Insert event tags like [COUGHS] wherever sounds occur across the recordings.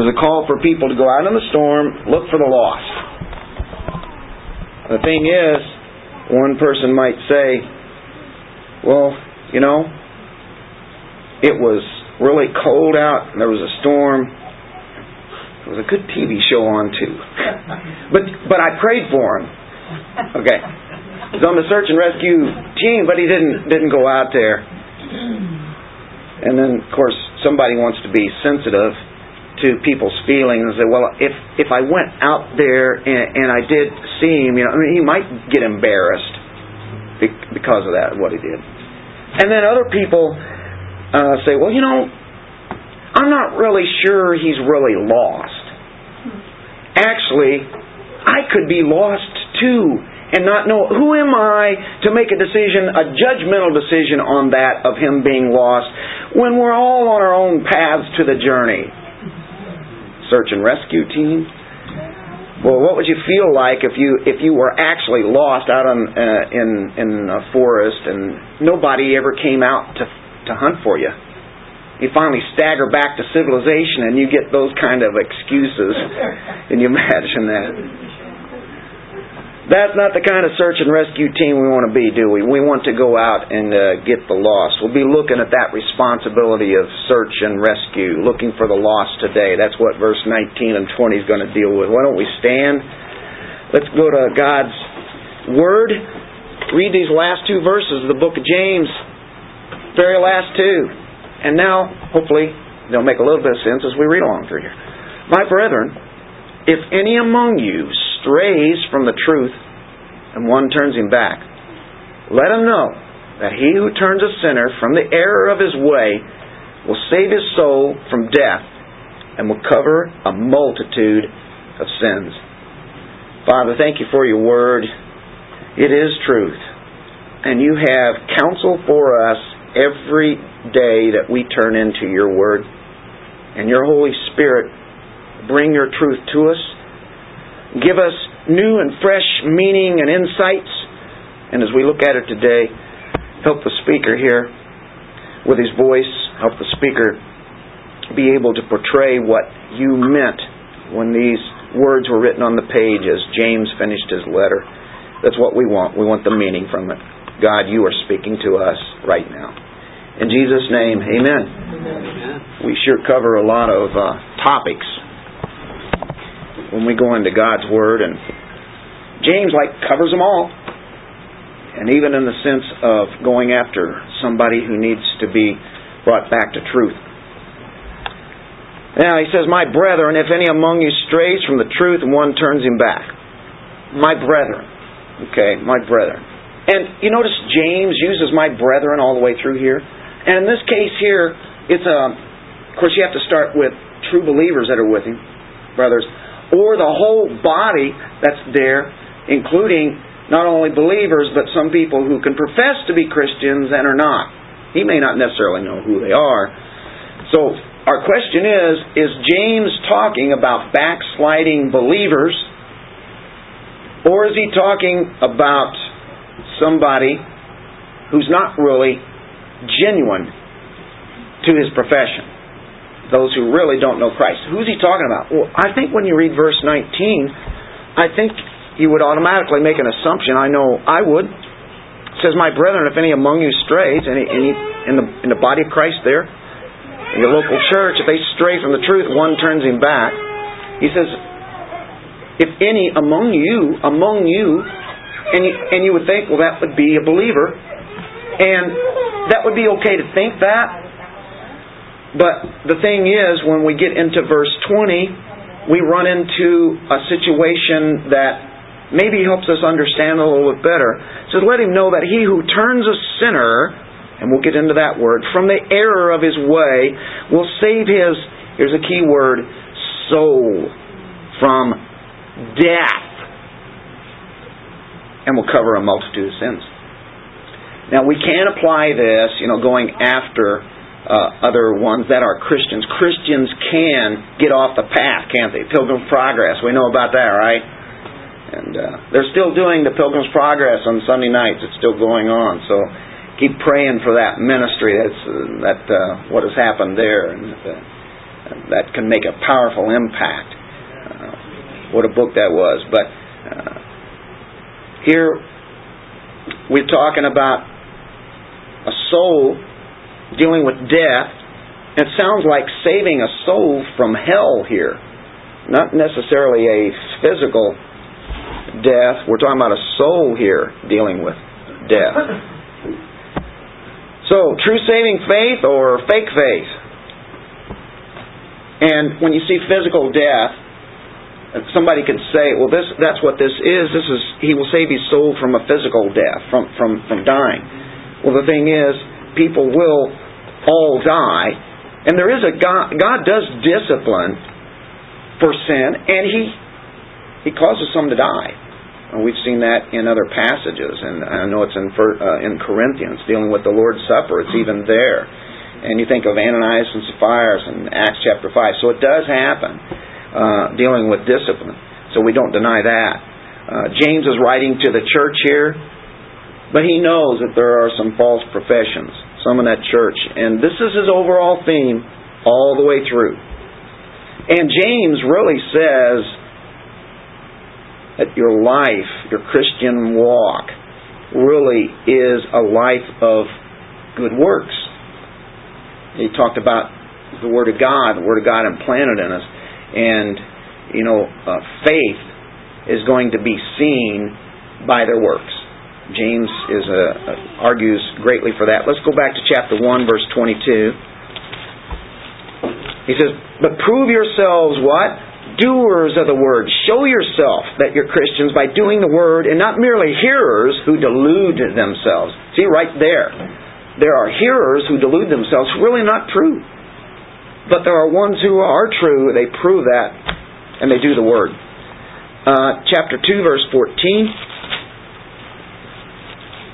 There's a call for people to go out in the storm, look for the lost. The thing is, one person might say, well, you know, it was really cold out and there was a storm. It was a good TV show on too. [LAUGHS] but but I prayed for him. Okay. He's on the search and rescue team, but he didn't didn't go out there. And then of course somebody wants to be sensitive to people's feelings and say, well, if if I went out there and, and I did see him, you know, I mean, he might get embarrassed because of that, what he did. And then other people uh, say, well, you know, I'm not really sure he's really lost. Actually, I could be lost too and not know who am I to make a decision, a judgmental decision on that of him being lost when we're all on our own paths to the journey search and rescue team. Well, what would you feel like if you if you were actually lost out on uh, in in a forest and nobody ever came out to to hunt for you? You finally stagger back to civilization and you get those kind of excuses. Can you imagine that? That's not the kind of search and rescue team we want to be, do we? We want to go out and uh, get the lost. We'll be looking at that responsibility of search and rescue, looking for the lost today. That's what verse 19 and 20 is going to deal with. Why don't we stand? Let's go to God's Word. Read these last two verses of the book of James. Very last two. And now, hopefully, they'll make a little bit of sense as we read along through here. My brethren, if any among you strays from the truth and one turns him back, let him know that he who turns a sinner from the error of his way will save his soul from death and will cover a multitude of sins. Father, thank you for your word. It is truth. And you have counsel for us every day that we turn into your word. And your Holy Spirit bring your truth to us give us new and fresh meaning and insights. And as we look at it today, help the speaker here with his voice, help the speaker be able to portray what you meant when these words were written on the page as James finished his letter. That's what we want. We want the meaning from it. God, you are speaking to us right now. In Jesus' name, amen. amen. We sure cover a lot of uh, topics when we go into God's Word, and James like covers them all. And even in the sense of going after somebody who needs to be brought back to truth. Now he says, My brethren, if any among you strays from the truth one turns him back. My brethren. Okay, my brethren. And you notice James uses my brethren all the way through here. And in this case here, it's a, of course you have to start with true believers that are with him, brothers or the whole body that's there, including not only believers, but some people who can profess to be Christians and are not. He may not necessarily know who they are. So, our question is Is James talking about backsliding believers, or is he talking about somebody who's not really genuine to his profession? Those who really don't know Christ. Who's he talking about? Well, I think when you read verse 19, I think you would automatically make an assumption. I know I would. It says, My brethren, if any among you strays, any, any in, the, in the body of Christ there, in your local church, if they stray from the truth, one turns him back. He says, If any among you, among you, and you, and you would think, well, that would be a believer, and that would be okay to think that, but the thing is, when we get into verse 20, we run into a situation that maybe helps us understand a little bit better. It says, Let him know that he who turns a sinner, and we'll get into that word, from the error of his way will save his, here's a key word, soul from death and will cover a multitude of sins. Now, we can apply this, you know, going after uh, other ones that are Christians. Christians can get off the path, can't they? Pilgrim's Progress, we know about that, right? And uh, they're still doing the Pilgrim's Progress on Sunday nights. It's still going on. So keep praying for that ministry. That's uh, that uh, what has happened there. And uh, that can make a powerful impact. Uh, what a book that was. But uh, here we're talking about a soul dealing with death. It sounds like saving a soul from hell here. Not necessarily a physical death. We're talking about a soul here dealing with death. So, true saving faith or fake faith? And when you see physical death, somebody could say, well, this, that's what this is. This is, he will save his soul from a physical death, from, from, from dying. Well, the thing is, people will all die. And there is a God, God does discipline for sin, and He, He causes some to die. And we've seen that in other passages, and I know it's in, uh, in Corinthians, dealing with the Lord's Supper. It's even there. And you think of Ananias and Sapphira in Acts chapter 5. So it does happen, uh, dealing with discipline. So we don't deny that. Uh, James is writing to the church here, but he knows that there are some false professions, some in that church. And this is his overall theme all the way through. And James really says that your life, your Christian walk, really is a life of good works. He talked about the Word of God, the Word of God implanted in us. And, you know, uh, faith is going to be seen by their works. James is a, uh, argues greatly for that. Let's go back to chapter 1, verse 22. He says, But prove yourselves what? Doers of the word. Show yourself that you're Christians by doing the word and not merely hearers who delude themselves. See, right there. There are hearers who delude themselves, really not true. But there are ones who are true, they prove that, and they do the word. Uh, chapter 2, verse 14.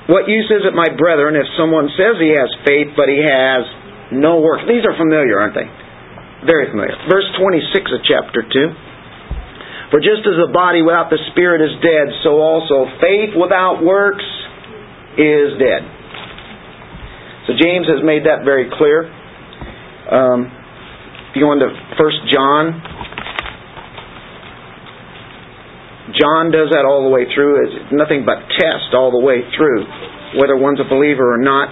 What use is it, my brethren, if someone says he has faith, but he has no works? These are familiar, aren't they? Very familiar. Verse 26 of chapter 2. For just as the body without the spirit is dead, so also faith without works is dead. So James has made that very clear. Um, if you go into First John, John does that all the way through. It's nothing but test all the way through, whether one's a believer or not.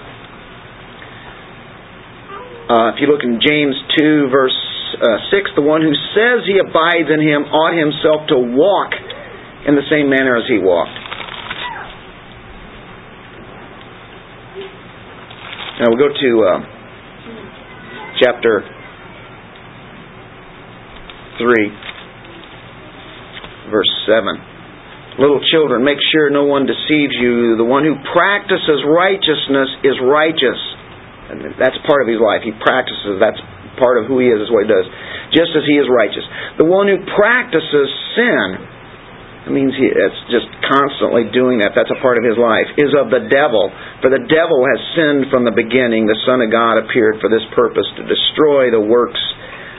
Uh, if you look in James 2, verse uh, 6, the one who says he abides in him ought himself to walk in the same manner as he walked. Now we'll go to uh, chapter 3, verse 7. Little children, make sure no one deceives you. The one who practices righteousness is righteous. And that's part of his life. He practices, that's part of who he is, is what he does. Just as he is righteous. The one who practices sin it means he, it's just constantly doing that. That's a part of his life. Is of the devil. For the devil has sinned from the beginning. The Son of God appeared for this purpose to destroy the works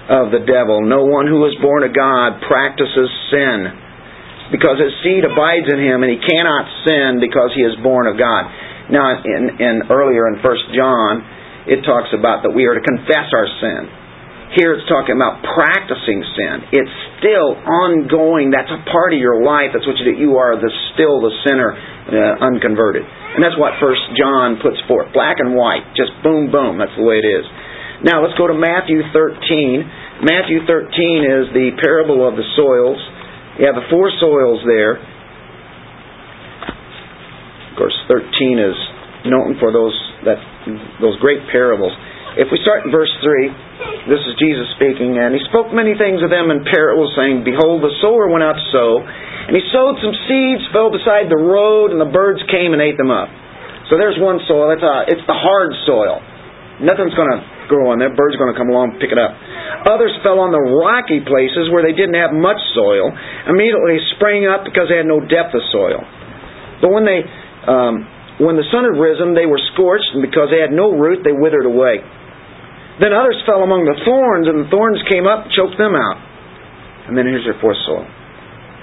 of the devil. No one who is born of God practices sin because his seed abides in him and he cannot sin because he is born of God. Now, in, in earlier in First John, it talks about that we are to confess our sin. Here it's talking about practicing sin. It's still ongoing. That's a part of your life. That's what you. You are the, still the sinner, uh, unconverted. And that's what First John puts forth. Black and white. Just boom, boom. That's the way it is. Now let's go to Matthew 13. Matthew 13 is the parable of the soils. You have the four soils there. Of course, 13 is known for those that those great parables. If we start in verse 3, this is Jesus speaking, and he spoke many things of them in parables, saying, Behold, the sower went out to sow, and he sowed some seeds, fell beside the road, and the birds came and ate them up. So there's one soil. It's, a, it's the hard soil. Nothing's going to grow on there. Birds going to come along and pick it up. Others fell on the rocky places where they didn't have much soil. Immediately sprang up because they had no depth of soil. But when they um, when the sun had risen, they were scorched, and because they had no root, they withered away. Then others fell among the thorns, and the thorns came up and choked them out. And then here's their fourth soil.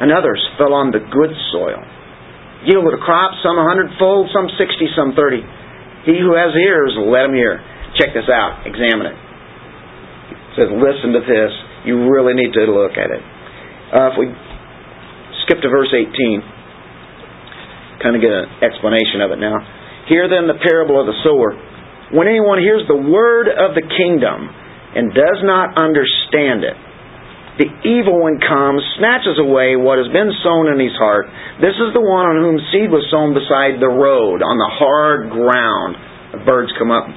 And others fell on the good soil. Yielded a crop, some a hundredfold, some sixty, some thirty. He who has ears, let him hear. Check this out. Examine it. says, listen to this. You really need to look at it. Uh, if we skip to verse 18, kind of get an explanation of it now. Hear then the parable of the sower. When anyone hears the word of the kingdom and does not understand it, the evil one comes, snatches away what has been sown in his heart. This is the one on whom seed was sown beside the road, on the hard ground. The birds come up,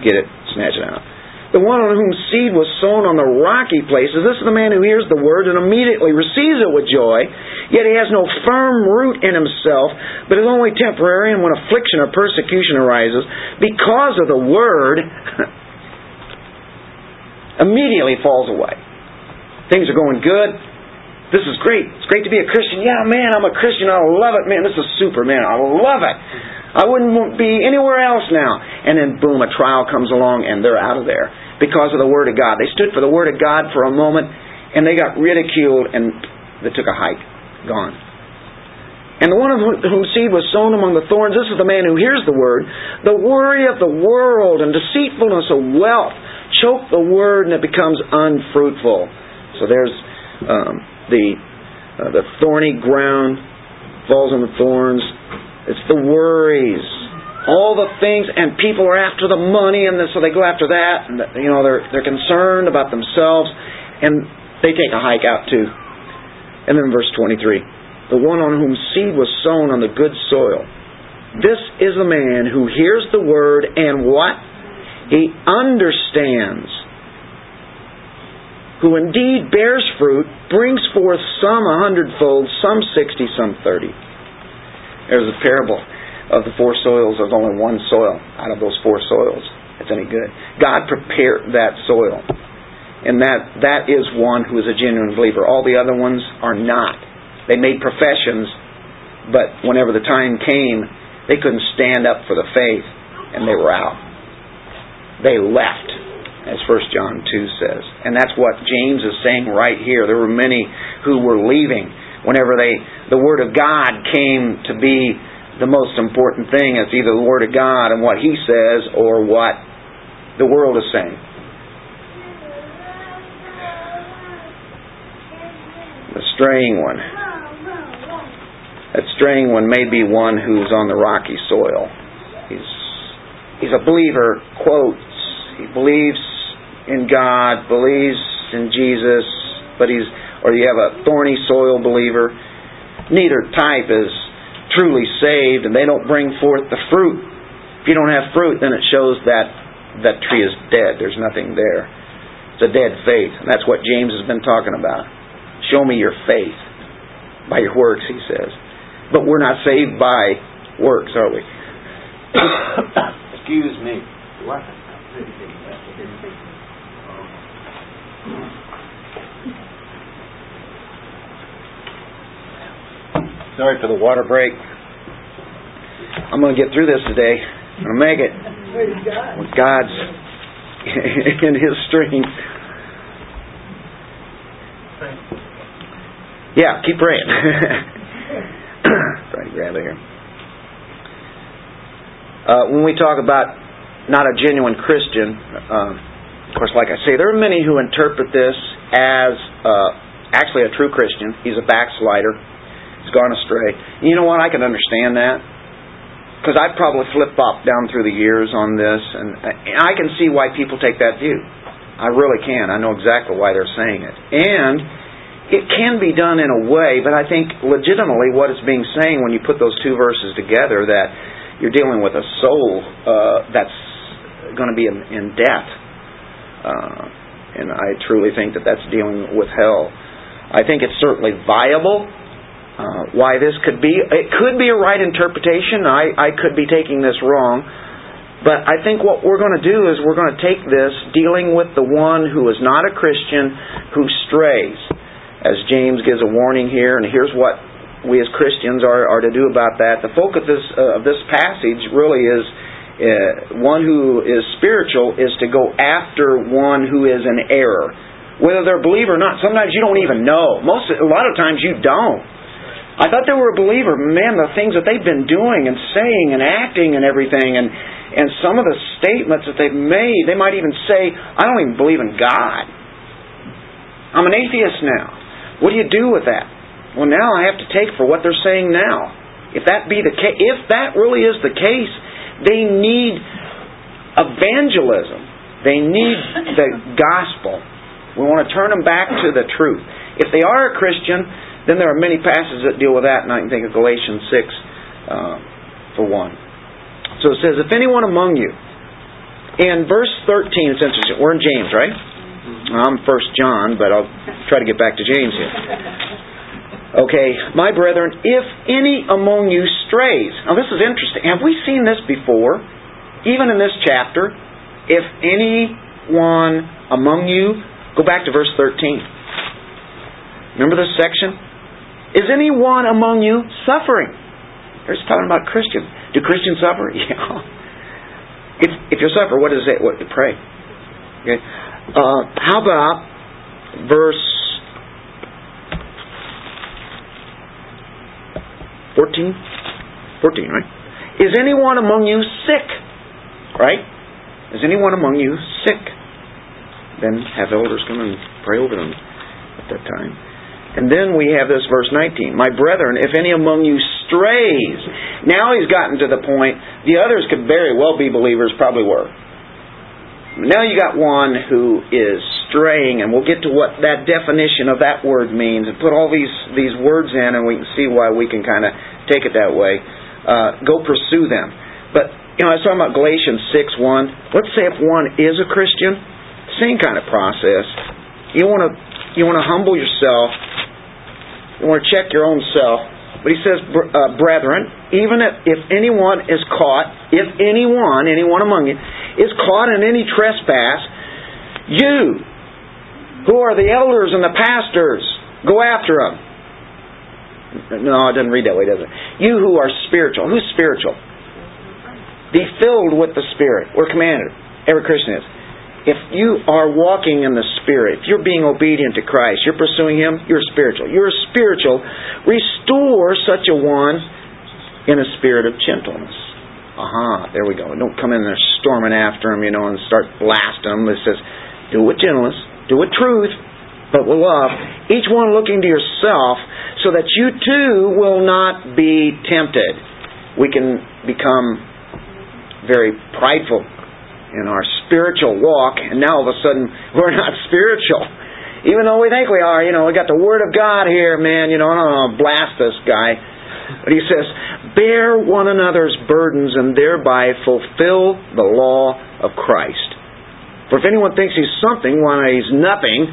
get it, snatch it out. The one on whom seed was sown on the rocky places, this is the man who hears the word and immediately receives it with joy, yet he has no firm root in himself, but is only temporary, and when affliction or persecution arises, because of the word, [LAUGHS] immediately falls away. Things are going good. This is great. It's great to be a Christian. Yeah, man, I'm a Christian. I love it, man. This is super, man. I love it. I wouldn't be anywhere else now. And then, boom, a trial comes along and they're out of there because of the Word of God. They stood for the Word of God for a moment and they got ridiculed and they took a hike. Gone. And the one of whom seed was sown among the thorns, this is the man who hears the word. The worry of the world and deceitfulness of wealth choke the word and it becomes unfruitful. So there's um, the uh, the thorny ground falls on the thorns. It's the worries, all the things, and people are after the money, and so they go after that, and you know they're they're concerned about themselves, and they take a hike out too. And then verse 23, the one on whom seed was sown on the good soil. This is the man who hears the word and what? He understands who indeed bears fruit, brings forth some a hundredfold, some sixty, some thirty. There's a parable of the four soils. There's only one soil out of those four soils that's any good. God prepared that soil. And that, that is one who is a genuine believer. All the other ones are not. They made professions, but whenever the time came, they couldn't stand up for the faith, and they were out. They left as 1 John 2 says. And that's what James is saying right here. There were many who were leaving whenever they the word of God came to be the most important thing. It's either the word of God and what he says or what the world is saying. The straying one. That straying one may be one who's on the rocky soil. He's he's a believer, quotes. He believes in God, believes in Jesus, but he's or you have a thorny soil believer. Neither type is truly saved, and they don't bring forth the fruit. If you don't have fruit, then it shows that that tree is dead. There's nothing there. It's a dead faith, and that's what James has been talking about. Show me your faith by your works, he says. But we're not saved by works, are we? [COUGHS] Excuse me. Sorry for the water break. I'm going to get through this today. I'm going to make it with God's [LAUGHS] in His strength. Yeah, keep praying. [LAUGHS] To grab it here. Uh, when we talk about not a genuine Christian, uh, of course, like I say, there are many who interpret this as uh, actually a true Christian. He's a backslider. He's gone astray. You know what? I can understand that because I've probably flip flopped down through the years on this, and I can see why people take that view. I really can. I know exactly why they're saying it, and it can be done in a way. But I think legitimately, what it's being saying when you put those two verses together, that you're dealing with a soul uh, that's going to be in, in death uh, and I truly think that that's dealing with hell. I think it's certainly viable. Uh, why this could be, it could be a right interpretation. I, I could be taking this wrong. But I think what we're going to do is we're going to take this dealing with the one who is not a Christian who strays. As James gives a warning here, and here's what we as Christians are, are to do about that. The focus of this, uh, of this passage really is uh, one who is spiritual is to go after one who is in error. Whether they're a believer or not, sometimes you don't even know. Most, a lot of times you don't. I thought they were a believer. Man, the things that they've been doing and saying and acting and everything, and And some of the statements that they've made, they might even say, I don't even believe in God. I'm an atheist now. What do you do with that? Well, now I have to take for what they're saying now. If that be the case, if that really is the case, they need evangelism. They need the gospel. We want to turn them back to the truth. If they are a Christian, then there are many passages that deal with that, and I can think of Galatians 6 uh, for one. So it says, If anyone among you, in verse 13, it's interesting. We're in James, right? I'm First John, but I'll try to get back to James here. Okay, my brethren, if any among you strays. Now this is interesting. Have we seen this before? Even in this chapter, if anyone among you Go back to verse 13. Remember this section? Is anyone among you suffering? Here's talking about Christians. Do Christians suffer? [LAUGHS] Yeah. If, if you suffer, what is it? What you pray? Okay. Uh, how about verse 14? 14, right? Is anyone among you sick? Right? Is anyone among you sick? then have elders come and pray over them at that time. And then we have this verse 19. My brethren, if any among you strays. Now he's gotten to the point, the others could very well be believers, probably were. Now you got one who is straying, and we'll get to what that definition of that word means, and put all these, these words in, and we can see why we can kind of take it that way. Uh, go pursue them. But, you know, I was talking about Galatians 6 1. Let's say if one is a Christian, same kind of process. You want to you want to humble yourself. You want to check your own self. But he says, uh, brethren, even if, if anyone is caught, if anyone, anyone among you, is caught in any trespass, you, who are the elders and the pastors, go after them. No, it doesn't read that way, does it? You who are spiritual. Who's spiritual? Be filled with the Spirit. We're commanded. Every Christian is if you are walking in the Spirit, if you're being obedient to Christ, you're pursuing Him, you're spiritual. You're spiritual. Restore such a one in a spirit of gentleness. Aha, there we go. Don't come in there storming after him, you know, and start blasting him. It says, do it with gentleness, do it with truth, but with love. Each one looking to yourself so that you too will not be tempted. We can become very prideful in our spiritual walk, and now all of a sudden [LAUGHS] we're not spiritual. Even though we think we are, you know, we got the Word of God here, man, you know, I don't know, blast this guy. But he says, bear one another's burdens and thereby fulfill the law of Christ. For if anyone thinks he's something while he's nothing,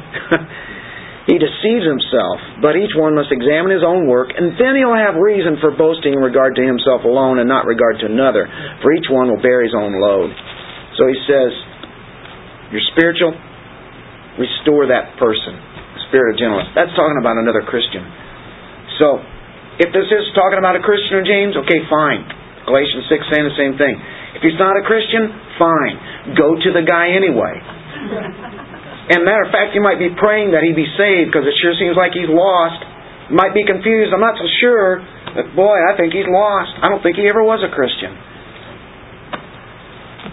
[LAUGHS] he deceives himself. But each one must examine his own work, and then he'll have reason for boasting in regard to himself alone and not regard to another. For each one will bear his own load. So he says, You're spiritual, restore that person. Spirit of gentleness. That's talking about another Christian. So, if this is talking about a Christian or James, okay, fine. Galatians 6 saying the same thing. If he's not a Christian, fine. Go to the guy anyway. [LAUGHS] And matter of fact, you might be praying that he be saved because it sure seems like he's lost. You might be confused. I'm not so sure. But boy, I think he's lost. I don't think he ever was a Christian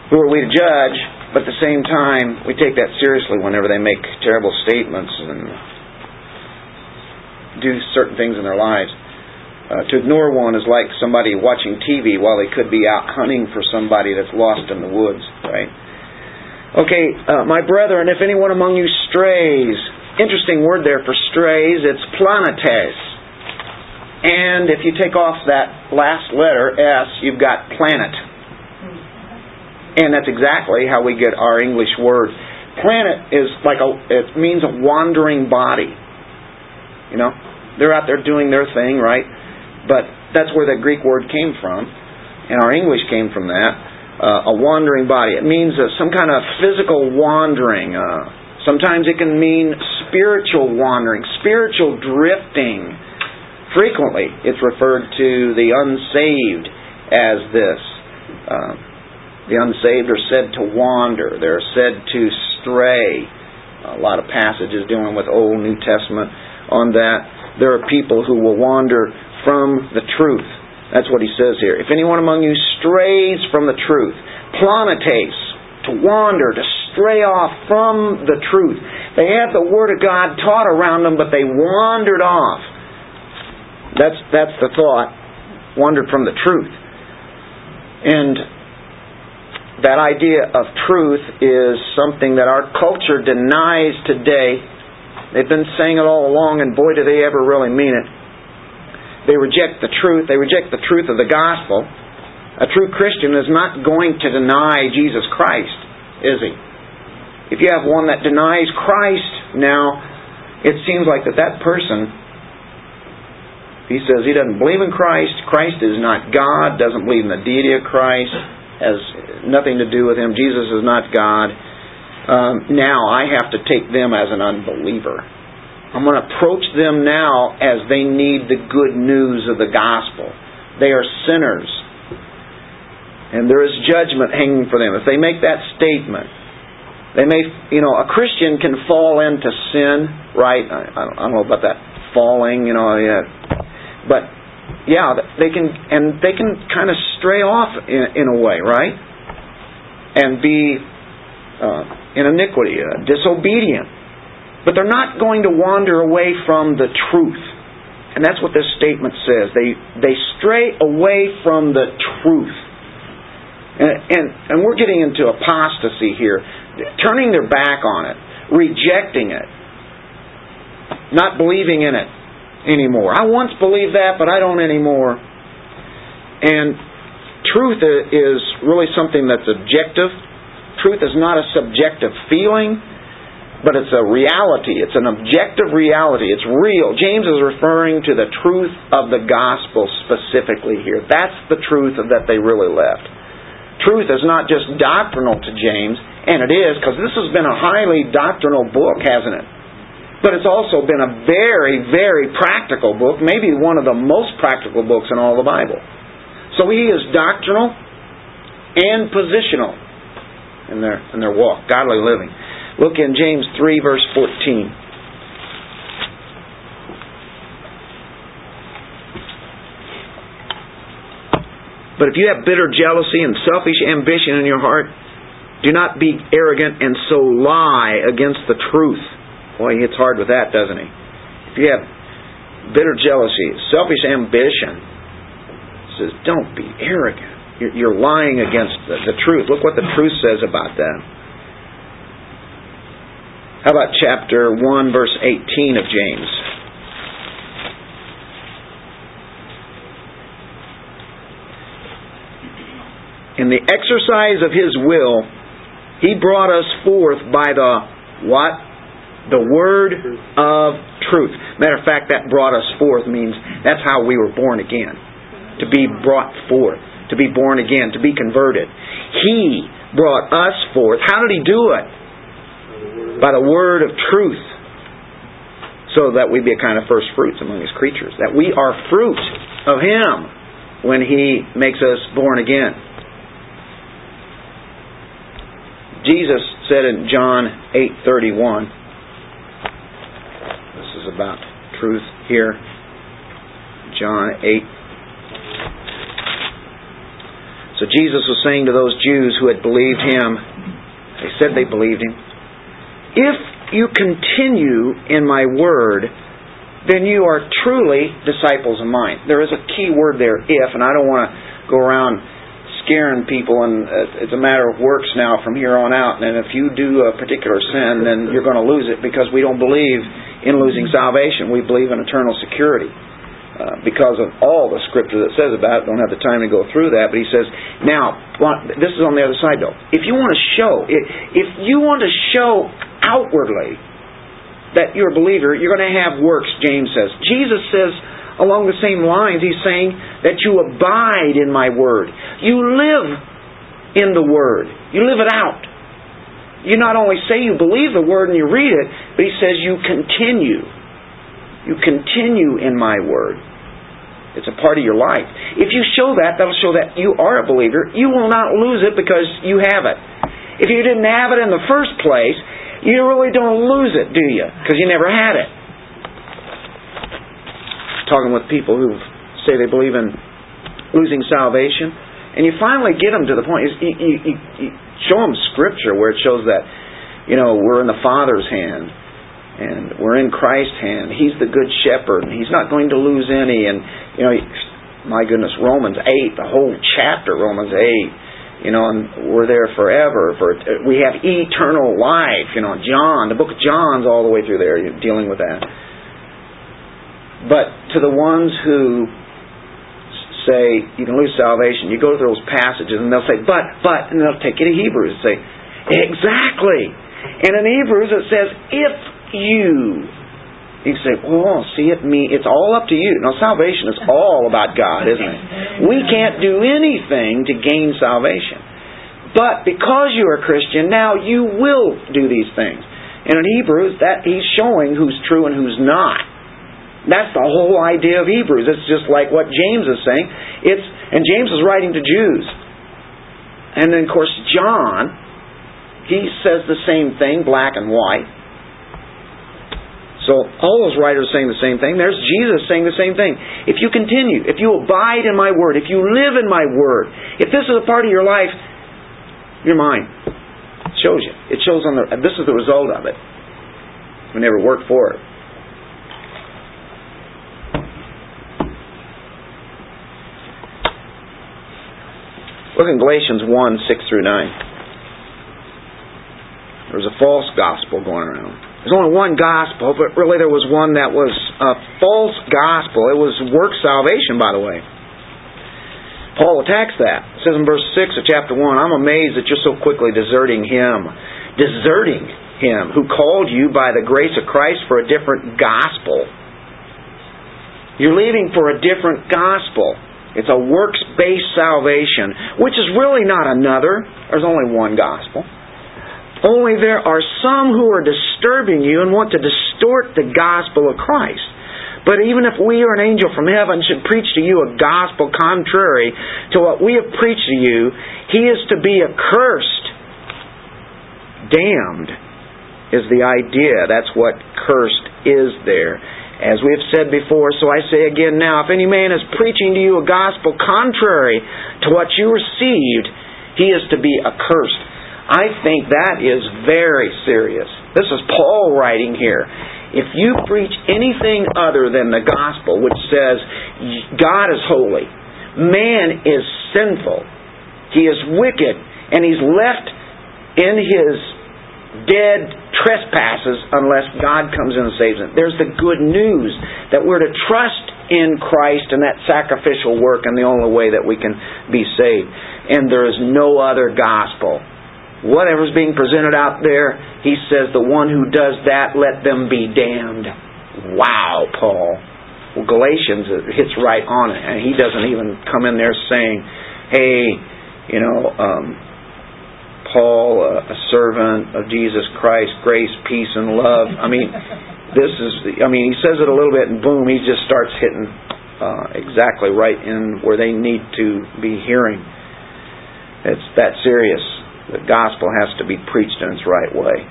who are we to judge? But at the same time, we take that seriously whenever they make terrible statements and do certain things in their lives. Uh, to ignore one is like somebody watching TV while they could be out hunting for somebody that's lost in the woods, right? Okay, uh, my brethren, if anyone among you strays, interesting word there for strays, it's planetes. And if you take off that last letter, S, you've got planet. And that's exactly how we get our English word. Planet is like a, it means a wandering body. You know, they're out there doing their thing, right? But that's where the Greek word came from, and our English came from that. Uh, a wandering body. It means uh, some kind of physical wandering. Uh, sometimes it can mean spiritual wandering, spiritual drifting. Frequently, it's referred to the unsaved as this. Uh, the unsaved are said to wander. They're said to stray. A lot of passages dealing with Old New Testament on that. There are people who will wander from the truth. That's what he says here. If anyone among you strays from the truth, planetes, to wander, to stray off from the truth. They had the Word of God taught around them, but they wandered off. That's, that's the thought. Wandered from the truth. And that idea of truth is something that our culture denies today. They've been saying it all along, and boy, do they ever really mean it. They reject the truth. They reject the truth of the gospel. A true Christian is not going to deny Jesus Christ, is he? If you have one that denies Christ now, it seems like that that person, he says he doesn't believe in Christ, Christ is not God, doesn't believe in the deity of Christ, has nothing to do with him, Jesus is not God. Um, now I have to take them as an unbeliever. I'm going to approach them now as they need the good news of the gospel. They are sinners and there is judgment hanging for them. If they make that statement, they may, you know, a Christian can fall into sin, right? I, I, don't, know about that falling, you know, yeah. but yeah, they can, and they can kind of stray off in, in a way, right? And be uh, in iniquity, uh, disobedient. But they're not going to wander away from the truth. And that's what this statement says. They, they stray away from the truth. And, and, and we're getting into apostasy here, turning their back on it, rejecting it, not believing in it anymore. I once believed that, but I don't anymore. And truth is really something that's objective. Truth is not a subjective feeling, but it's a reality. It's an objective reality. It's real. James is referring to the truth of the gospel specifically here. That's the truth that they really left truth is not just doctrinal to James, and it is because this has been a highly doctrinal book, hasn't it? But it's also been a very, very practical book, maybe one of the most practical books in all the Bible. So he is doctrinal and positional in their in their walk, godly living. Look in James 3 verse 14. But if you have bitter jealousy and selfish ambition in your heart, do not be arrogant and so lie against the truth. Boy, he hits hard with that, doesn't he? If you have bitter jealousy, selfish ambition, he says, don't be arrogant. You're, lying against the, truth. Look what the truth says about that. How about chapter 1, verse 18 of James? in the exercise of His will, He brought us forth by the what? The word of truth. Matter of fact, that brought us forth means that's how we were born again. To be brought forth. To be born again. To be converted. He brought us forth. How did He do it? By the word of truth. So that we be a kind of first fruits among His creatures. That we are fruit of Him when He makes us born again. Jesus said in John 8:31 This is about truth here. John 8 So Jesus was saying to those Jews who had believed him, they said they believed him, if you continue in my word, then you are truly disciples of mine. There is a key word there, if, and I don't want to go around scaring people, and uh, it's a matter of works now from here on out. And if you do a particular sin, then you're going to lose it because we don't believe in losing salvation. We believe in eternal security. Uh, because of all the scripture that says about it, don't have the time to go through that. But he says, now this is on the other side though. If you want to show, if you want to show outwardly that you're a believer, you're going to have works. James says. Jesus says along the same lines, he's saying that you abide in my word. You live in the word. You live it out. You not only say you believe the word and you read it, but he says you continue. You continue in my word. It's a part of your life. If you show that, that'll show that you are a believer. You will not lose it because you have it. If you didn't have it in the first place, you really don't lose it, do you? Because you never had it talking with people who say they believe in losing salvation, And you finally get them to the point. You, you, you, show them Scripture where it shows that, you know, we're in the Father's hand and we're in Christ's hand. He's the good shepherd and he's not going to lose any. And, you know, my goodness, Romans 8, the whole chapter, Romans 8, you know, and we're there forever. For We have eternal life. You know, John, the book of John's all the way through there dealing with that. But to the ones who say you can lose salvation, you go through those passages and they'll say, but, but, and they'll take you to Hebrews and say, exactly. And in Hebrews it says, if you, you say, well, see it me, it's all up to you. Now salvation is all about God, isn't it? We can't do anything to gain salvation. But because you're a Christian, now you will do these things. And in Hebrews, that he's showing who's true and who's not. That's the whole idea of Hebrews. It's just like what James is saying. It's and James is writing to Jews. And then of course John, he says the same thing, black and white. So all those writers saying the same thing. There's Jesus saying the same thing. If you continue, if you abide in my word, if you live in my word, if this is a part of your life, you're mine. It shows you. It shows on the. This is the result of it. We never worked for it. Look in Galatians 1 6 through 9. There was a false gospel going around. There's only one gospel, but really there was one that was a false gospel. It was work salvation, by the way. Paul attacks that. It says in verse 6 of chapter 1 I'm amazed that you're so quickly deserting him. Deserting him who called you by the grace of Christ for a different gospel. You're leaving for a different gospel. It's a works based salvation, which is really not another. There's only one gospel. Only there are some who are disturbing you and want to distort the gospel of Christ. But even if we or an angel from heaven should preach to you a gospel contrary to what we have preached to you, he is to be accursed. Damned is the idea. That's what cursed is there. As we have said before, so I say again now, if any man is preaching to you a gospel contrary to what you received, he is to be accursed. I think that is very serious. This is Paul writing here. If you preach anything other than the gospel, which says God is holy, man is sinful, he is wicked, and he's left in his dead trespasses unless God comes in and saves them. There's the good news that we're to trust in Christ and that sacrificial work and the only way that we can be saved. And there is no other gospel. Whatever's being presented out there, he says, the one who does that, let them be damned. Wow, Paul. Well, Galatians hits right on it, and he doesn't even come in there saying, hey, you know, um, Paul, a, servant of Jesus Christ, grace, peace, and love. I mean, this is, I mean, he says it a little bit and boom, he just starts hitting uh, exactly right in where they need to be hearing. It's that serious. The gospel has to be preached in its right way,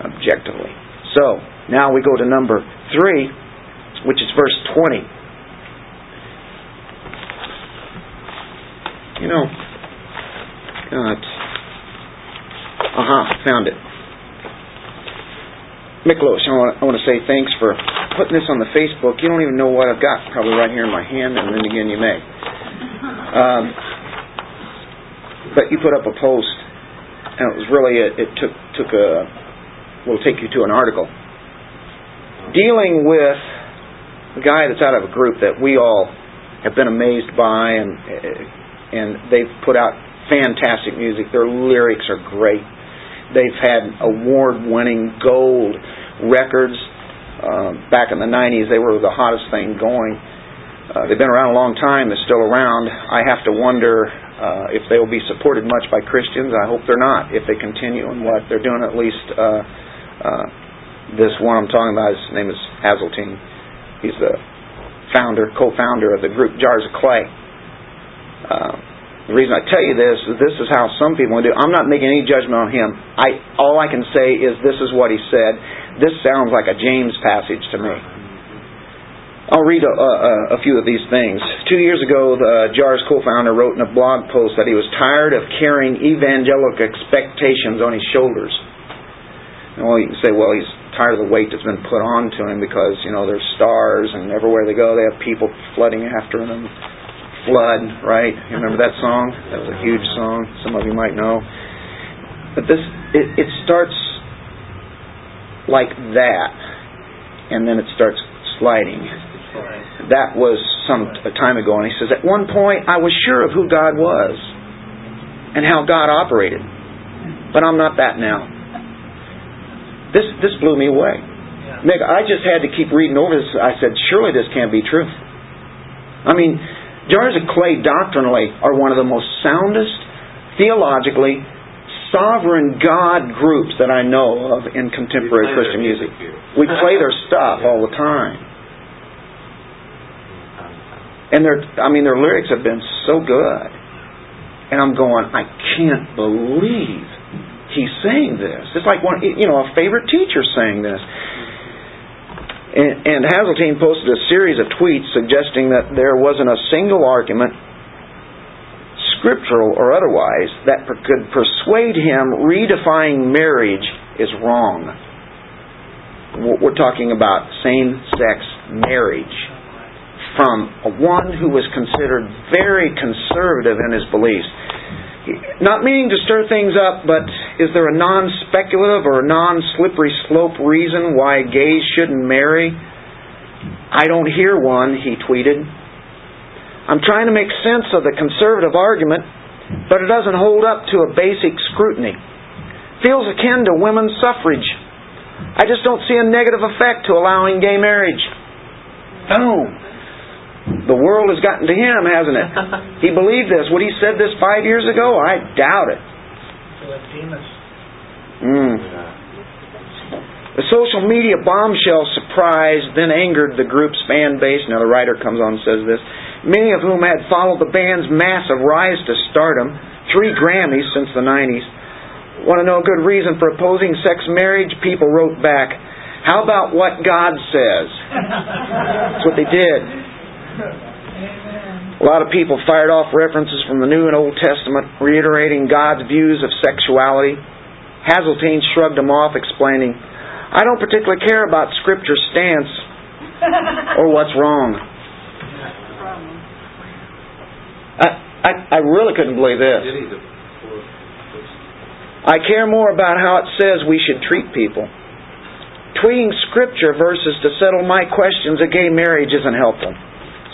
objectively. So, now we go to number three, which is verse 20. You know, God, found it. Miklos, I want, I want to say thanks for putting this on the Facebook. You don't even know what I've got, probably right here in my hand, and then again you may. Um, but you put up a post, and it was really a, it took took a will take you to an article dealing with a guy that's out of a group that we all have been amazed by, and and they've put out fantastic music. Their lyrics are great. They've had award-winning gold records. Uh, back in the 90s, they were the hottest thing going. Uh, they've been around a long time. They're still around. I have to wonder uh, if they will be supported much by Christians. I hope they're not. If they continue in what they're doing, at least uh, uh, this one I'm talking about, his name is Haseltine. He's the founder, co-founder of the group Jars of Clay. Uh, the reason I tell you this is this is how some people do. I'm not making any judgment on him. I all I can say is this is what he said. This sounds like a James passage to me. I'll read a, a, a, few of these things. Two years ago, the uh, JARS co-founder wrote in a blog post that he was tired of carrying evangelical expectations on his shoulders. And well, you can say, well, he's tired of the weight that's been put on to him because, you know, there's stars and everywhere they go they have people flooding after them. Flood, right? You remember that song? That was a huge song. Some of you might know. But this, it, it starts like that, and then it starts sliding that was some a time ago, and he says, At one point I was sure of who God was and how God operated, but I'm not that now. This, this blew me away. Nick, I just had to keep reading over this. I said, Surely this can't be true. I mean, Jars of Clay doctrinally are one of the most soundest, theologically, sovereign God groups that I know of in contemporary Christian music. We play their stuff all the time. And their, I mean, their lyrics have been so good. And I'm going, I can't believe he's saying this. It's like one, you know, a favorite teacher saying this. And, Haseltine posted a series of tweets suggesting that there wasn't a single argument, scriptural or otherwise, that could persuade him redefining marriage is wrong. We're talking about same sex marriage from one who was considered very conservative in his beliefs. Not meaning to stir things up, but is there a non speculative or non slippery slope reason why gays shouldn't marry? I don't hear one, he tweeted. I'm trying to make sense of the conservative argument, but it doesn't hold up to a basic scrutiny. Feels akin to women's suffrage. I just don't see a negative effect to allowing gay marriage. Boom. The world has gotten to him, hasn't it? [LAUGHS] he believed this. Would he said this five years ago? I doubt it. Mm. The social media bombshell surprise then angered the group's fan base. Now the writer comes on and says this. Many of whom had followed the band's massive rise to stardom, three Grammys since the 90s. Want to know a good reason for opposing sex marriage? People wrote back, How about what God says? [LAUGHS] That's what they did. A lot of people fired off references from the New and Old Testament, reiterating God's views of sexuality. Haseltine shrugged them off, explaining, I don't particularly care about Scripture's stance or what's wrong. I, I, I really couldn't believe this. I care more about how it says we should treat people. Tweeting Scripture verses to settle my questions of gay marriage isn't helpful.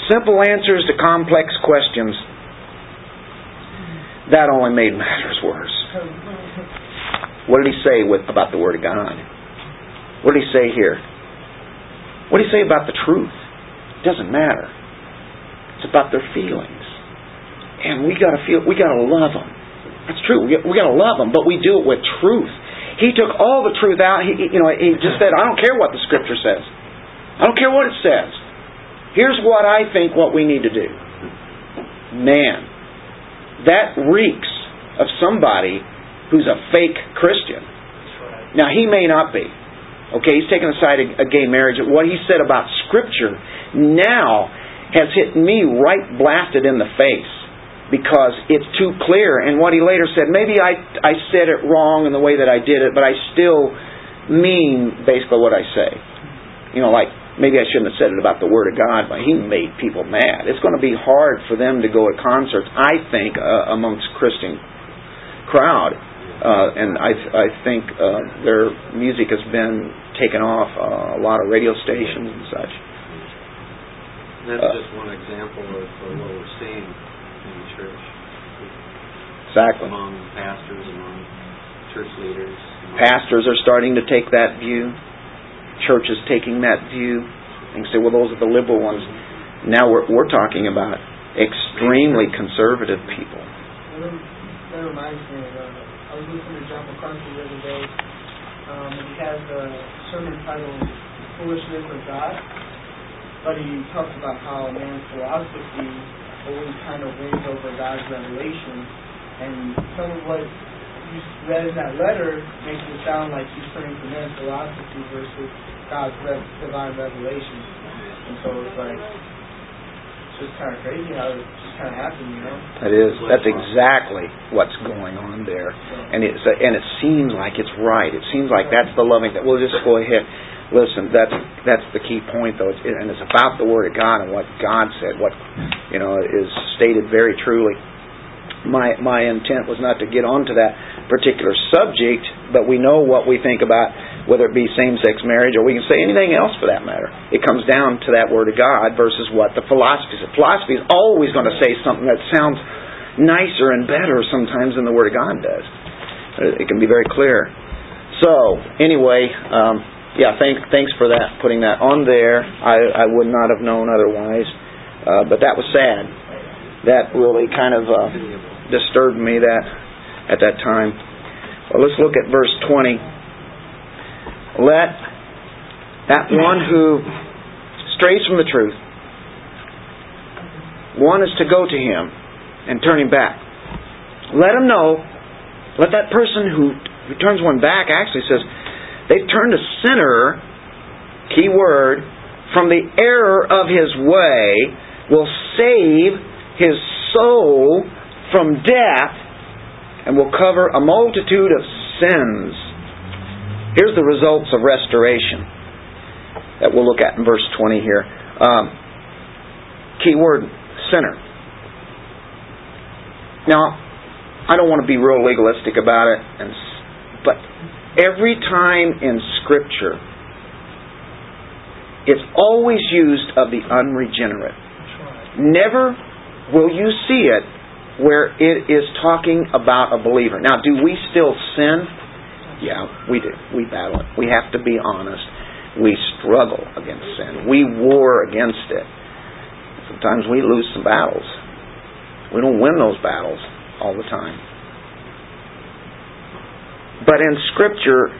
Simple answers to complex questions. That only made matters worse. What did he say with, about the Word of God? What did he say here? What did he say about the truth? It doesn't matter. It's about their feelings. And we gotta feel, we gotta love them. That's true. We, gotta love them, but we do it with truth. He took all the truth out. He, you know, he just said, I don't care what the Scripture says. I don't care what it says. Here's what I think what we need to do. Man, that reeks of somebody who's a fake Christian. Now, he may not be. Okay, he's taken aside a, a gay marriage. What he said about Scripture now has hit me right blasted in the face because it's too clear. And what he later said, maybe I, I said it wrong in the way that I did it, but I still mean basically what I say. You know, like maybe I shouldn't have said it about the Word of God, but he made people mad. It's going to be hard for them to go at concerts, I think, uh, amongst Christian crowd. Uh, and I, I think uh, their music has been taken off uh, a lot of radio stations and such. that's uh, just one example of what we're seeing in the church. Exactly. Among pastors, among church leaders. Among pastors are starting to take that view churches taking that view and say, well, those are the liberal ones. Now we're, we're talking about extremely conservative people. That reminds me of, uh, I was listening to John MacArthur the other day, um, and he has a sermon titled Foolishness of God, but he talks about how man's philosophy always kind of wins over God's revelation, and some of what you read in that letter makes it sound like he's turning to man's philosophy versus God's divine revelation. And so it's like, it's just kind of crazy how it just kind of happened, you know? That is, that's exactly what's going on there. And it's, and it seems like it's right. It seems like that's the loving, that we'll just go ahead. Listen, that's, that's the key point though, it's, and it's about the Word of God and what God said, what, you know, is stated very truly. My, my intent was not to get onto that particular subject, but we know what we think about whether it be same-sex marriage or we can say anything else for that matter. It comes down to that Word of God versus what the philosophy says. Philosophy is always going to say something that sounds nicer and better sometimes than the Word of God does. It can be very clear. So, anyway, um, yeah, thank, thanks for that, putting that on there. I, I would not have known otherwise, uh, but that was sad. That really kind of uh, disturbed me that at that time. Well, let's look at verse 20 let that one who strays from the truth, want is to go to him and turn him back. Let him know, let that person who, who turns one back actually says, they've turned a sinner, key word, from the error of his way, will save his soul from death and will cover a multitude of sins. Here's the results of restoration that we'll look at in verse 20 here. Um, key word, sinner. Now, I don't want to be real legalistic about it, and, but every time in Scripture, it's always used of the unregenerate. Never will you see it where it is talking about a believer. Now, do we still sin? Yeah, we do. We battle it. We have to be honest. We struggle against sin. We war against it. Sometimes we lose some battles. We don't win those battles all the time. But in Scripture,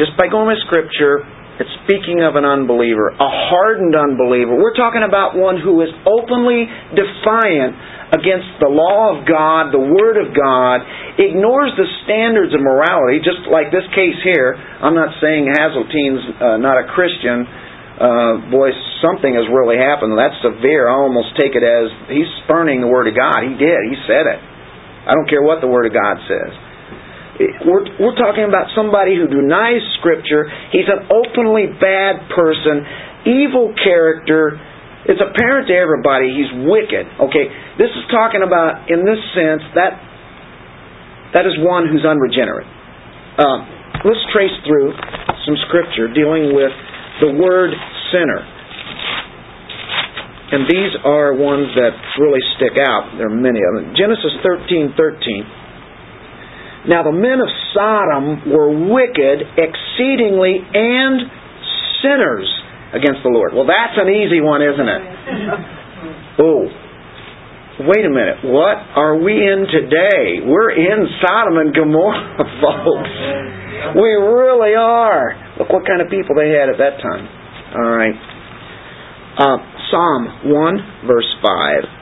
just by going with Scripture, it's speaking of an unbeliever, a hardened unbeliever. We're talking about one who is openly defiant against the law of God, the Word of God, ignores the standards of morality, just like this case here. I'm not saying Haseltine's uh, not a Christian. Uh, boy, something has really happened. That's severe. I almost take it as he's spurning the Word of God. He did. He said it. I don't care what the Word of God says. We're, we're talking about somebody who denies Scripture. He's an openly bad person, evil character. It's apparent to everybody he's wicked. Okay, this is talking about, in this sense, that that is one who's unregenerate. Uh, let's trace through some scripture dealing with the word sinner. And these are ones that really stick out. There are many of them. Genesis 13 13. Now the men of Sodom were wicked exceedingly and sinners against the Lord. Well, that's an easy one, isn't it? Oh, wait a minute, what are we in today? We're in Sodom and Gomorrah, [LAUGHS] folks. We really are. Look what kind of people they had at that time. All right. Uh, Psalm 1, verse 5.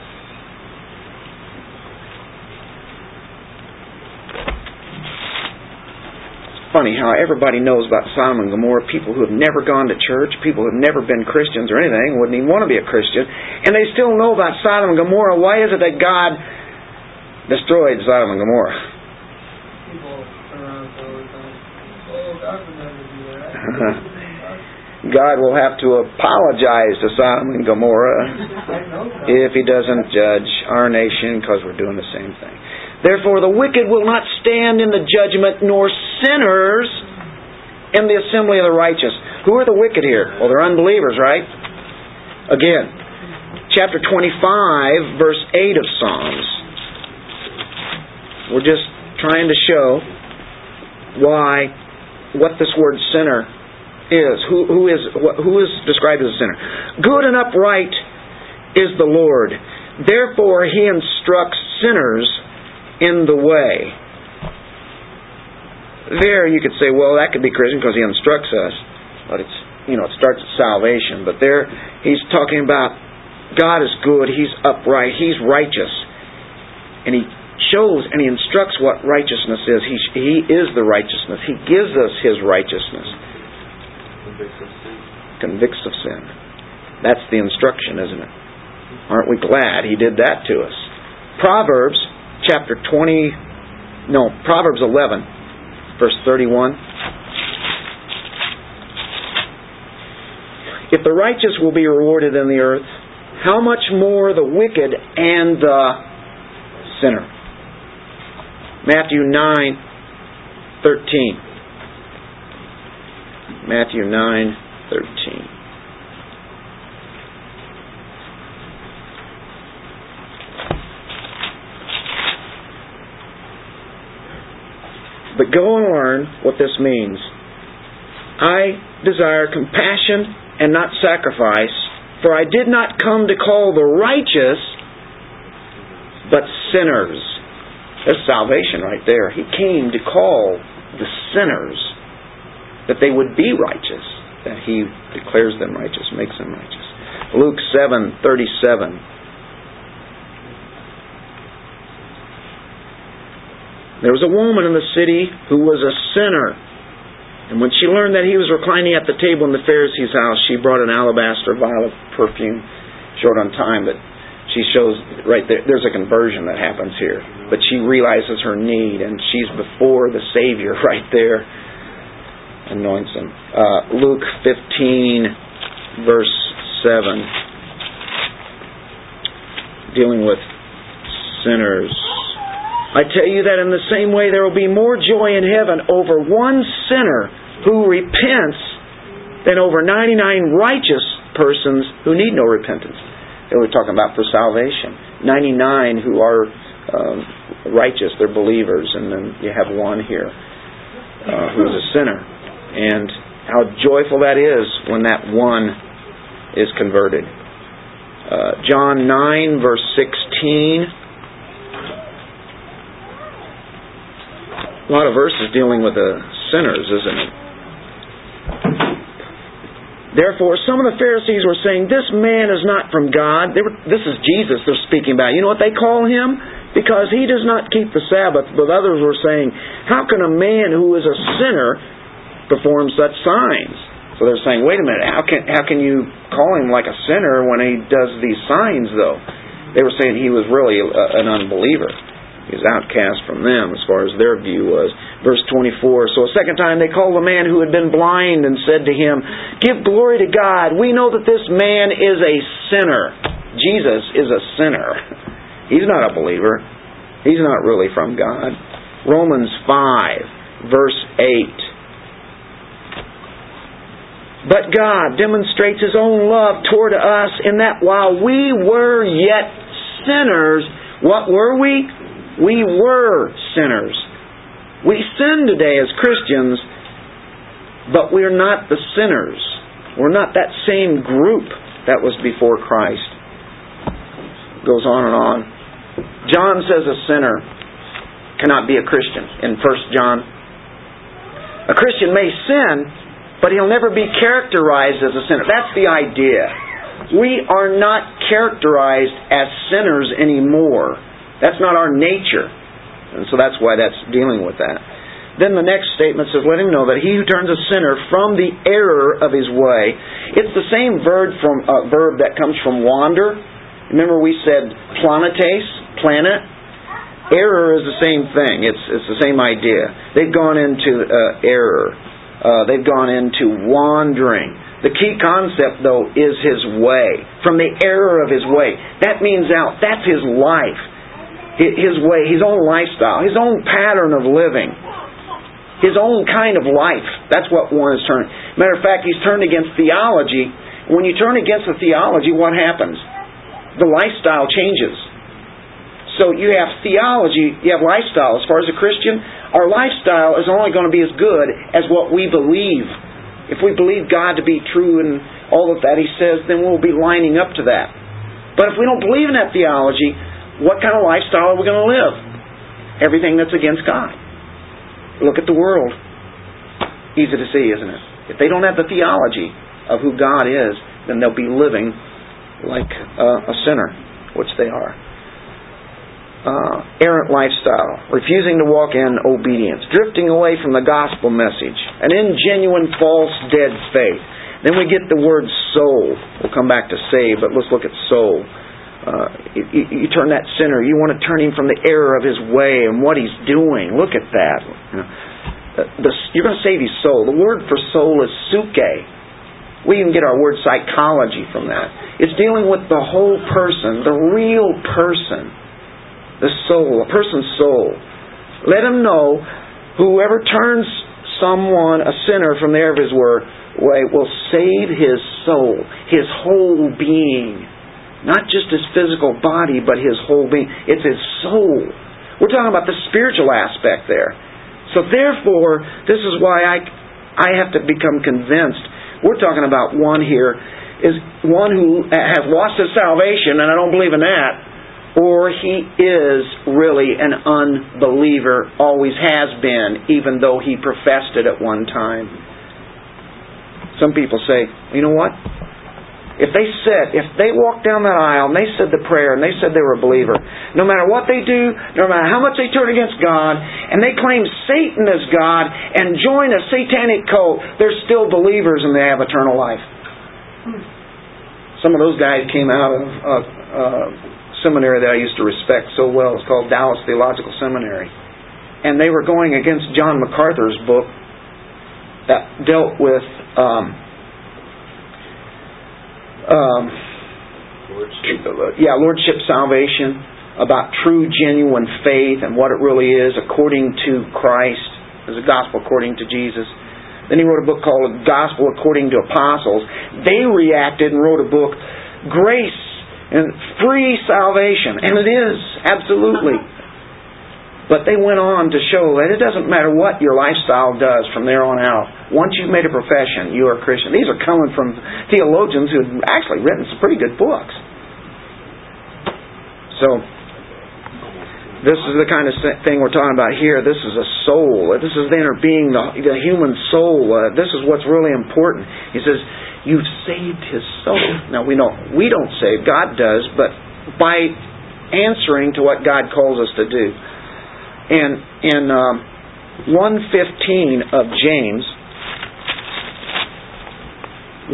Funny how everybody knows about Sodom and Gomorrah. People who have never gone to church, people who have never been Christians or anything, wouldn't even want to be a Christian, and they still know about Sodom and Gomorrah. Why is it that God destroyed Sodom and Gomorrah? [LAUGHS] God will have to apologize to Sodom and Gomorrah [LAUGHS] if He doesn't judge our nation because we're doing the same thing. Therefore, the wicked will not stand in the judgment, nor sinners in the assembly of the righteous. Who are the wicked here? Well, they're unbelievers, right? Again, chapter 25, verse 8 of Psalms. We're just trying to show why, what this word sinner is. Who, who, is, who is described as a sinner? Good and upright is the Lord. Therefore, he instructs sinners in the way. There you could say, well, that could be Christian because he instructs us, but it's you know it starts at salvation. But there he's talking about God is good, He's upright, He's righteous, and He shows and He instructs what righteousness is. He He is the righteousness. He gives us His righteousness. convicts of sin. That's the instruction, isn't it? Aren't we glad he did that to us? Proverbs chapter 20, no, Proverbs 11, verse 31. If the righteous will be rewarded in the earth, how much more the wicked and the sinner? Matthew 9, 13. Matthew 9, 13. But go and learn what this means. I desire compassion and not sacrifice, for I did not come to call the righteous, but sinners. There's salvation right there. He came to call the sinners that they would be righteous, that he declares them righteous, makes them righteous. Luke 7:37 There was a woman in the city who was a sinner. And when she learned that he was reclining at the table in the Pharisee's house, she brought an alabaster vial of perfume, short on time, but she shows right there, there's a conversion that happens here. But she realizes her need, and she's before the Savior [LAUGHS] right there, anoints him. Uh, Luke 15, verse 7, dealing with sinners. I tell you that in the same way there will be more joy in heaven over one sinner who repents than over 99 righteous persons who need no repentance. And we're talking about for salvation. 99 who are um, righteous, they're believers, and then you have one here uh, who's a sinner. And how joyful that is when that one is converted. Uh, John 9, verse 16. A lot of verses dealing with the sinners, isn't it? Therefore, some of the Pharisees were saying, This man is not from God. Were, this is Jesus they're speaking about. You know what they call him? Because he does not keep the Sabbath. But others were saying, How can a man who is a sinner perform such signs? So they're saying, Wait a minute, how can, how can you call him like a sinner when he does these signs, though? They were saying he was really a, an unbeliever. He's outcast from them as far as their view was. Verse 24 So a second time they called the man who had been blind and said to him, Give glory to God. We know that this man is a sinner. Jesus is a sinner. He's not a believer. He's not really from God. Romans 5, verse 8. But God demonstrates His own love toward us in that while we were yet sinners, what were we? We were sinners. We sin today as Christians, but we're not the sinners. We're not that same group that was before Christ. Goes on and on. John says a sinner cannot be a Christian in 1 John. A Christian may sin, but he'll never be characterized as a sinner. That's the idea. We are not characterized as sinners anymore. That's not our nature. And so that's why that's dealing with that. Then the next statement says, Let him know that he who turns a sinner from the error of his way. It's the same verb from uh, verb that comes from wander. Remember we said planetes, planet. Error is the same thing. It's it's the same idea. They've gone into uh, error. Uh, they've gone into wandering. The key concept, though, is his way. From the error of his way. That means out. That's his life his way, his own lifestyle, his own pattern of living, his own kind of life. That's what one is turning. Matter of fact, he's turned against theology. When you turn against the theology, what happens? The lifestyle changes. So you have theology, you have lifestyle. As far as a Christian, our lifestyle is only going to be as good as what we believe. If we believe God to be true and all of that He says, then we'll be lining up to that. But if we don't believe in that theology, what kind of lifestyle are we going to live? Everything that's against God. Look at the world. Easy to see, isn't it? If they don't have the theology of who God is, then they'll be living like uh, a sinner, which they are. Uh, errant lifestyle, refusing to walk in obedience, drifting away from the gospel message, an ingenuine false dead faith. Then we get the word soul. We'll come back to save, but let's look at soul. Uh, you, you, turn that sinner. You want to turn him from the error of his way and what he's doing. Look at that. Uh, you're going to save his soul. The word for soul is suke. We even get our word psychology from that. It's dealing with the whole person, the real person, the soul, a person's soul. Let him know whoever turns someone, a sinner, from the error of his way will save his soul, his whole being. Not just his physical body, but his whole being. It's his soul. We're talking about the spiritual aspect there. So therefore, this is why I, I have to become convinced we're talking about one here is one who has lost his salvation, and I don't believe in that, or he is really an unbeliever, always has been, even though he professed it at one time. Some people say, you know what? If they said, if they walked down that aisle and they said the prayer and they said they were a believer, no matter what they do, no matter how much they turn against God, and they claim Satan as God and join a satanic cult, they're still believers and they have eternal life. Some of those guys came out of a, a seminary that I used to respect so well. It's called Dallas Theological Seminary. And they were going against John MacArthur's book that dealt with um, um, yeah, Lordship salvation, about true, genuine faith and what it really is according to Christ, as a gospel according to Jesus. Then he wrote a book called Gospel According to Apostles. They reacted and wrote a book, Grace and Free Salvation. And it is, absolutely. [LAUGHS] But they went on to show that it doesn't matter what your lifestyle does from there on out. Once you've made a profession, you are a Christian. These are coming from theologians who have actually written some pretty good books. So, this is the kind of thing we're talking about here. This is a soul. This is the inner being, the, human soul. Uh, this is what's really important. He says, You've saved his soul. Now, we don't, we don't save, God does, but by answering to what God calls us to do. And in um, 115 of James,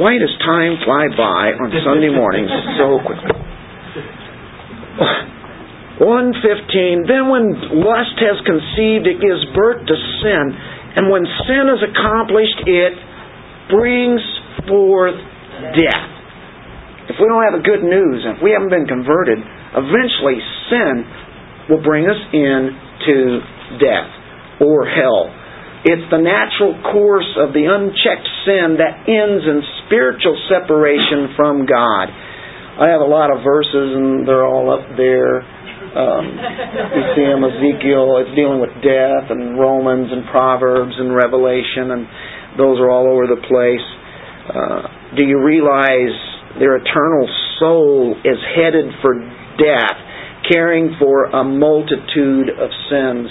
why does time fly by on Sunday mornings so quickly? 115, then when lust has conceived, it gives birth to sin. And when sin is accomplished, it brings forth death. If we don't have the good news, if we haven't been converted, eventually sin will bring us in to death or hell. It's the natural course of the unchecked sin that ends in spiritual separation from God. I have a lot of verses, and they're all up there. Um, you see them, Ezekiel, it's dealing with death, and Romans, and Proverbs, and Revelation, and those are all over the place. Uh, do you realize their eternal soul is headed for death? Caring for a multitude of sins.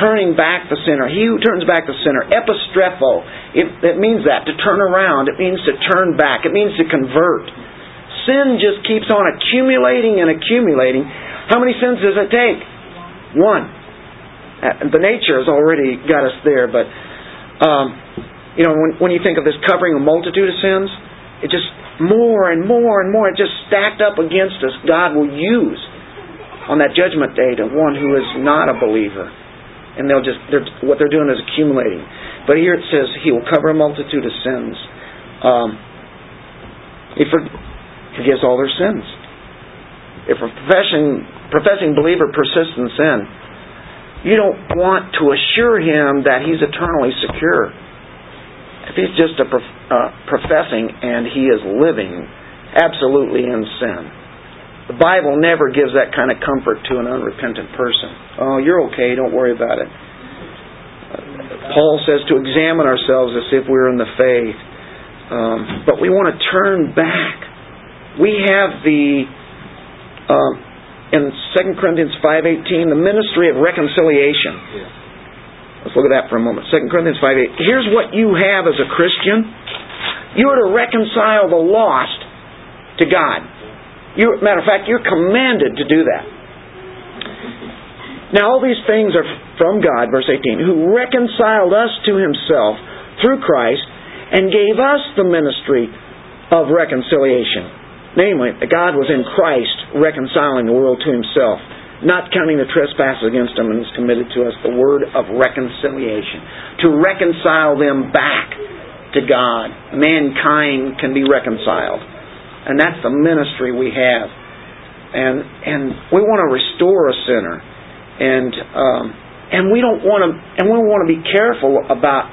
Turning back the sinner. He who turns back the sinner. Epistrepho. It, it means that, to turn around. It means to turn back. It means to convert. Sin just keeps on accumulating and accumulating. How many sins does it take? One. Uh, the nature has already got us there, but um, you know, when, when you think of this covering a multitude of sins, it just more and more and more, it just stacked up against us. God will use on that judgment day to one who is not a believer. And they'll just, they're, what they're doing is accumulating. But here it says, He will cover a multitude of sins. Um, he for, forgives all their sins. If a professing, professing believer persists in sin, you don't want to assure him that he's eternally secure. If he's just a prof, uh, professing and he is living absolutely in sin, the Bible never gives that kind of comfort to an unrepentant person. Oh, you're okay, don't worry about it. Paul says to examine ourselves as if we are in the faith. Um, but we want to turn back. We have the, um, in 2 Corinthians 5.18, the ministry of reconciliation. Let's look at that for a moment. 2 Corinthians 5.8. Here's what you have as a Christian. You are to reconcile the lost to God. You, matter of fact, you're commanded to do that. Now, all these things are from God, verse 18, who reconciled us to himself through Christ and gave us the ministry of reconciliation. Namely, that God was in Christ reconciling the world to himself, not counting the trespasses against them, and has committed to us the word of reconciliation. To reconcile them back to God. Mankind can be reconciled. And that's the ministry we have. And and we want to restore a sinner. And um, and we don't want to and we want to be careful about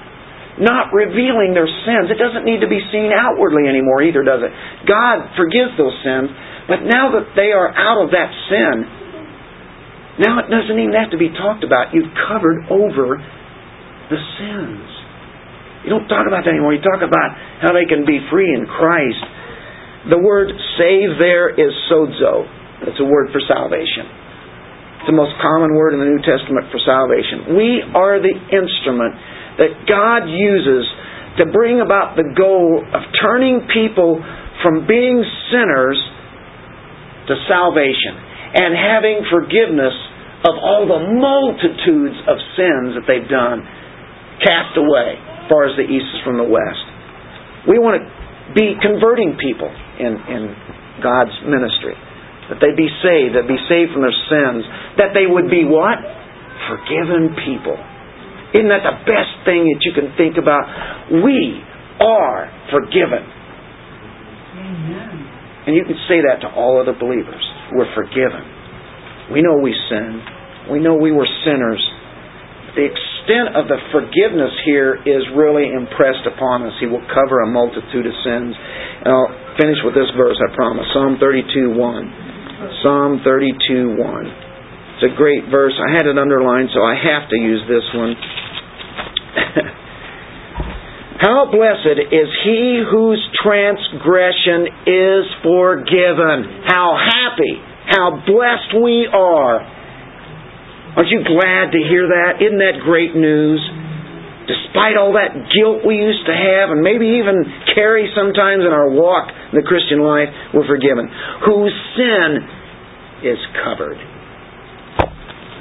not revealing their sins. It doesn't need to be seen outwardly anymore either, does it? God forgives those sins, but now that they are out of that sin, now it doesn't even have to be talked about. You've covered over the sins. You don't talk about that anymore. You talk about how they can be free in Christ. The word save there is sozo. It's a word for salvation. It's the most common word in the New Testament for salvation. We are the instrument that God uses to bring about the goal of turning people from being sinners to salvation and having forgiveness of all the multitudes of sins that they've done cast away as far as the east is from the west. We want to be converting people in, in God's ministry. That they be saved, that be saved from their sins, that they would be what? Forgiven people. Isn't that the best thing that you can think about? We are forgiven. Amen. And you can say that to all other believers. We're forgiven. We know we sinned. We know we were sinners. The extent of the forgiveness here is really impressed upon us. He will cover a multitude of sins. And I'll finish with this verse, I promise. Psalm 32 1. Psalm 32 1. It's a great verse. I had it underlined, so I have to use this one. [LAUGHS] How blessed is he whose transgression is forgiven. How happy, how blessed we are. Aren't you glad to hear that? Isn't that great news? Despite all that guilt we used to have and maybe even carry sometimes in our walk in the Christian life, we're forgiven. Whose sin is covered.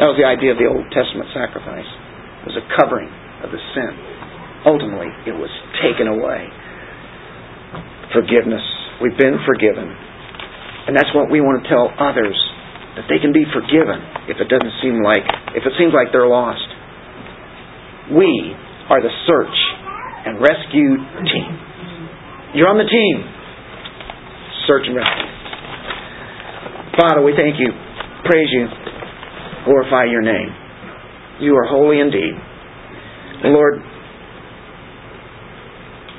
That was the idea of the Old Testament sacrifice. It was a covering of the sin. Ultimately, it was taken away. Forgiveness. We've been forgiven. And that's what we want to tell others that they can be forgiven if it doesn't seem like if it seems like they're lost. We are the search and rescue team. You're on the team. Search and rescue. Father, we thank you. Praise you. Glorify your name. You are holy indeed. Lord,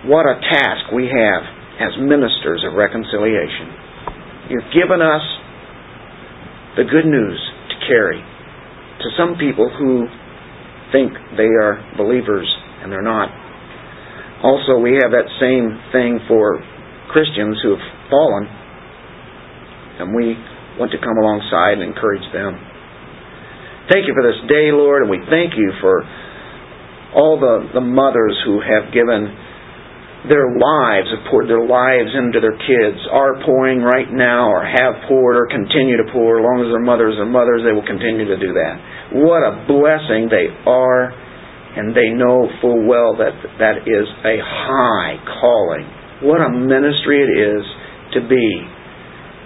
what a task we have as ministers of reconciliation. You've given us the good news to carry to some people who think they are believers and they're not. Also, we have that same thing for Christians who have fallen, and we want to come alongside and encourage them. Thank you for this day, Lord, and we thank you for all the, the mothers who have given their lives, have poured their lives into their kids, are pouring right now, or have poured, or continue to pour. As long as their mothers are mothers, they will continue to do that. What a blessing they are, and they know full well that that is a high calling. What a ministry it is to be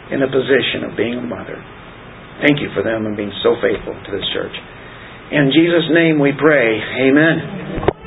in a position of being a mother. Thank you for them and being so faithful to this church. In Jesus' name we pray. Amen.